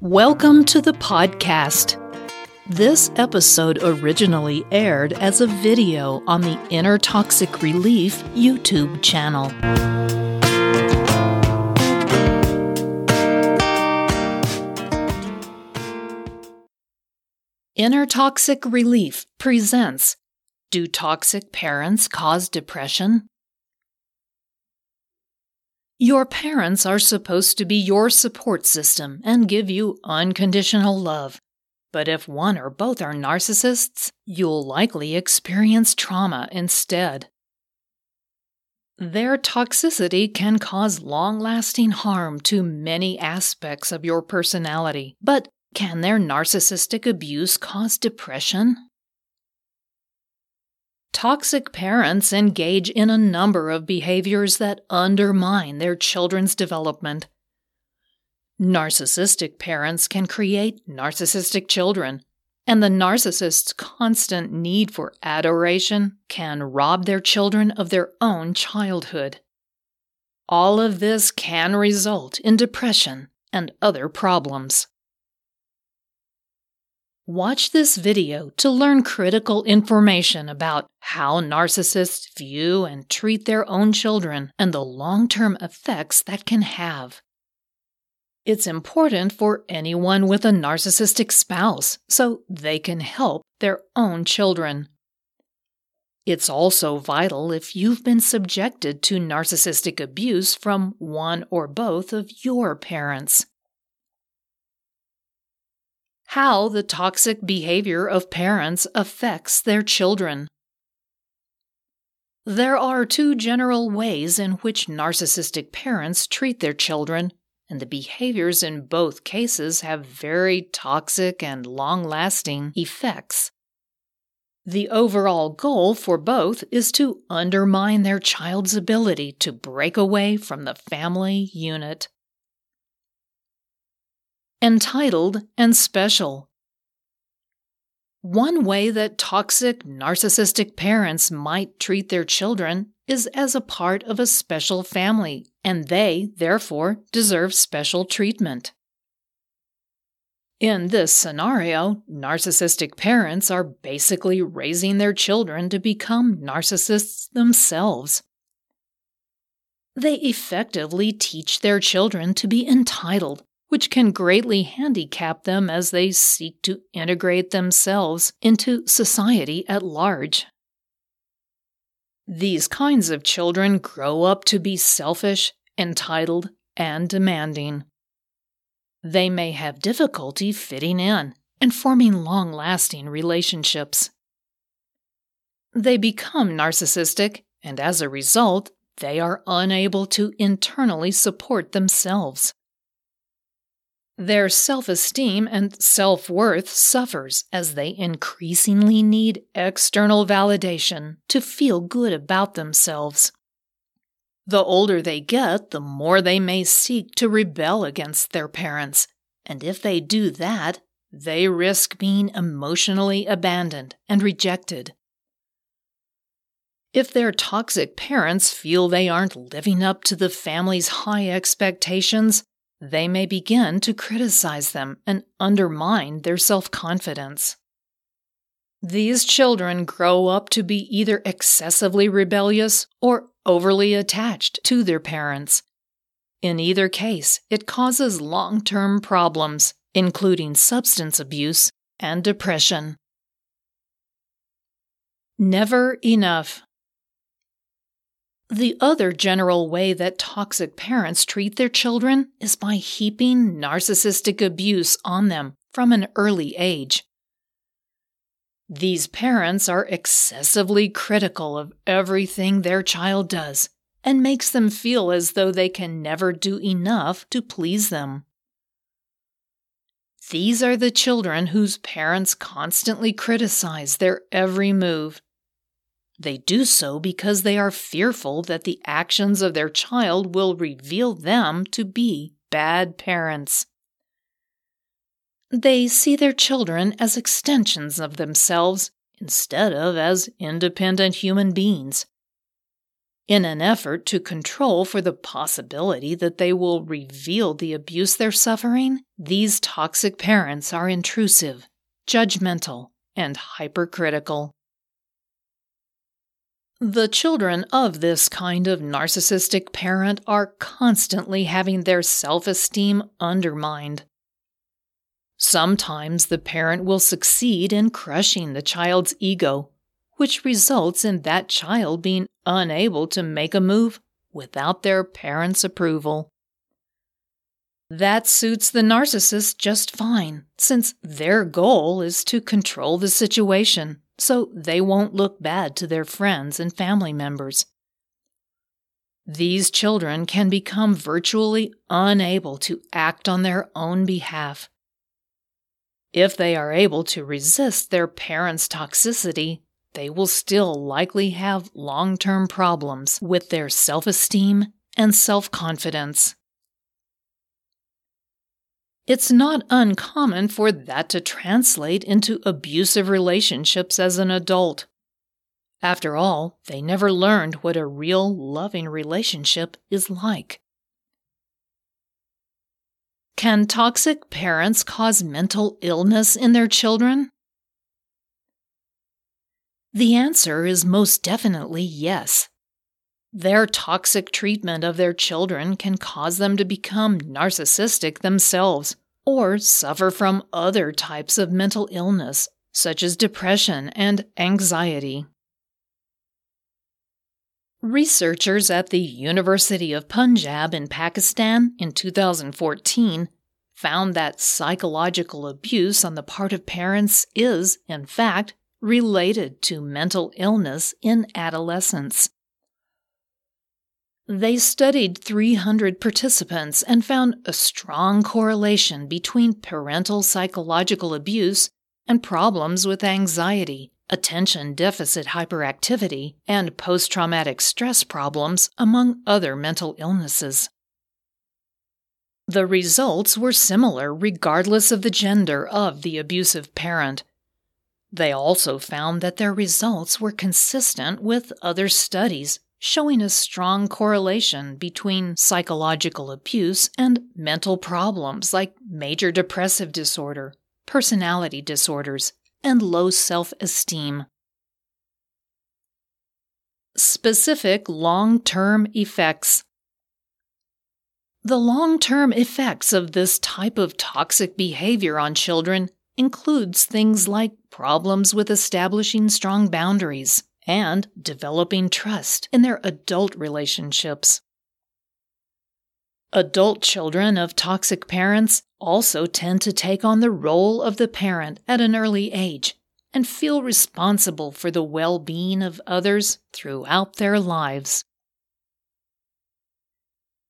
Welcome to the podcast. This episode originally aired as a video on the Inner Toxic Relief YouTube channel. Inner Toxic Relief presents Do Toxic Parents Cause Depression? Your parents are supposed to be your support system and give you unconditional love. But if one or both are narcissists, you'll likely experience trauma instead. Their toxicity can cause long lasting harm to many aspects of your personality, but can their narcissistic abuse cause depression? Toxic parents engage in a number of behaviors that undermine their children's development. Narcissistic parents can create narcissistic children, and the narcissist's constant need for adoration can rob their children of their own childhood. All of this can result in depression and other problems. Watch this video to learn critical information about how narcissists view and treat their own children and the long term effects that can have. It's important for anyone with a narcissistic spouse so they can help their own children. It's also vital if you've been subjected to narcissistic abuse from one or both of your parents how the toxic behavior of parents affects their children. There are two general ways in which narcissistic parents treat their children, and the behaviors in both cases have very toxic and long lasting effects. The overall goal for both is to undermine their child's ability to break away from the family unit entitled and special. One way that toxic, narcissistic parents might treat their children is as a part of a special family, and they, therefore, deserve special treatment. In this scenario, narcissistic parents are basically raising their children to become narcissists themselves. They effectively teach their children to be entitled which can greatly handicap them as they seek to integrate themselves into society at large. These kinds of children grow up to be selfish, entitled, and demanding. They may have difficulty fitting in and forming long lasting relationships. They become narcissistic, and as a result, they are unable to internally support themselves. Their self esteem and self worth suffers as they increasingly need external validation to feel good about themselves. The older they get, the more they may seek to rebel against their parents, and if they do that, they risk being emotionally abandoned and rejected. If their toxic parents feel they aren't living up to the family's high expectations, they may begin to criticize them and undermine their self confidence. These children grow up to be either excessively rebellious or overly attached to their parents. In either case, it causes long term problems, including substance abuse and depression. Never enough. The other general way that toxic parents treat their children is by heaping narcissistic abuse on them from an early age. These parents are excessively critical of everything their child does and makes them feel as though they can never do enough to please them. These are the children whose parents constantly criticize their every move they do so because they are fearful that the actions of their child will reveal them to be bad parents. They see their children as extensions of themselves instead of as independent human beings. In an effort to control for the possibility that they will reveal the abuse they're suffering, these toxic parents are intrusive, judgmental, and hypercritical. The children of this kind of narcissistic parent are constantly having their self esteem undermined. Sometimes the parent will succeed in crushing the child's ego, which results in that child being unable to make a move without their parent's approval. That suits the narcissist just fine, since their goal is to control the situation so they won't look bad to their friends and family members. These children can become virtually unable to act on their own behalf. If they are able to resist their parents' toxicity, they will still likely have long term problems with their self esteem and self confidence. It's not uncommon for that to translate into abusive relationships as an adult. After all, they never learned what a real loving relationship is like. Can toxic parents cause mental illness in their children? The answer is most definitely yes. Their toxic treatment of their children can cause them to become narcissistic themselves or suffer from other types of mental illness, such as depression and anxiety. Researchers at the University of Punjab in Pakistan in 2014 found that psychological abuse on the part of parents is, in fact, related to mental illness in adolescence. They studied 300 participants and found a strong correlation between parental psychological abuse and problems with anxiety, attention deficit hyperactivity, and post traumatic stress problems, among other mental illnesses. The results were similar regardless of the gender of the abusive parent. They also found that their results were consistent with other studies showing a strong correlation between psychological abuse and mental problems like major depressive disorder, personality disorders, and low self esteem. Specific long term effects. The long term effects of this type of toxic behavior on children includes things like problems with establishing strong boundaries, and developing trust in their adult relationships. Adult children of toxic parents also tend to take on the role of the parent at an early age and feel responsible for the well being of others throughout their lives.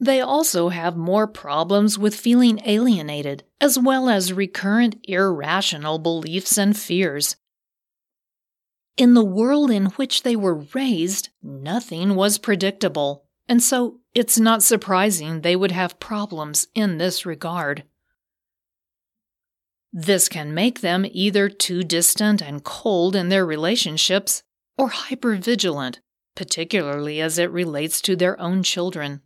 They also have more problems with feeling alienated, as well as recurrent irrational beliefs and fears, in the world in which they were raised, nothing was predictable, and so it's not surprising they would have problems in this regard. This can make them either too distant and cold in their relationships or hypervigilant, particularly as it relates to their own children.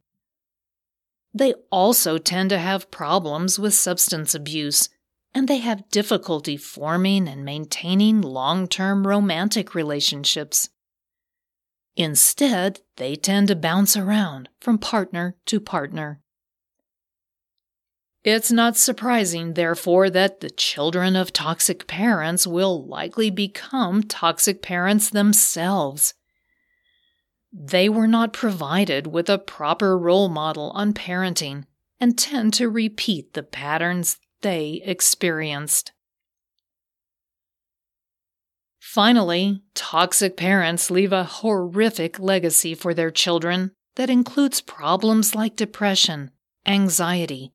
They also tend to have problems with substance abuse and they have difficulty forming and maintaining long term romantic relationships. Instead, they tend to bounce around from partner to partner. It's not surprising, therefore, that the children of toxic parents will likely become toxic parents themselves. They were not provided with a proper role model on parenting and tend to repeat the patterns they experienced. Finally, toxic parents leave a horrific legacy for their children that includes problems like depression, anxiety,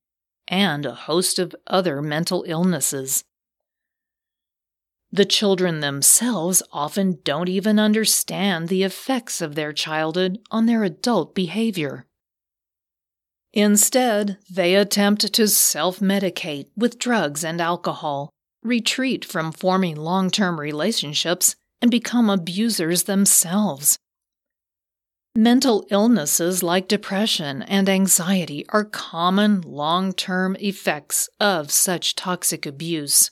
and a host of other mental illnesses. The children themselves often don't even understand the effects of their childhood on their adult behavior. Instead, they attempt to self medicate with drugs and alcohol, retreat from forming long term relationships, and become abusers themselves. Mental illnesses like depression and anxiety are common long term effects of such toxic abuse.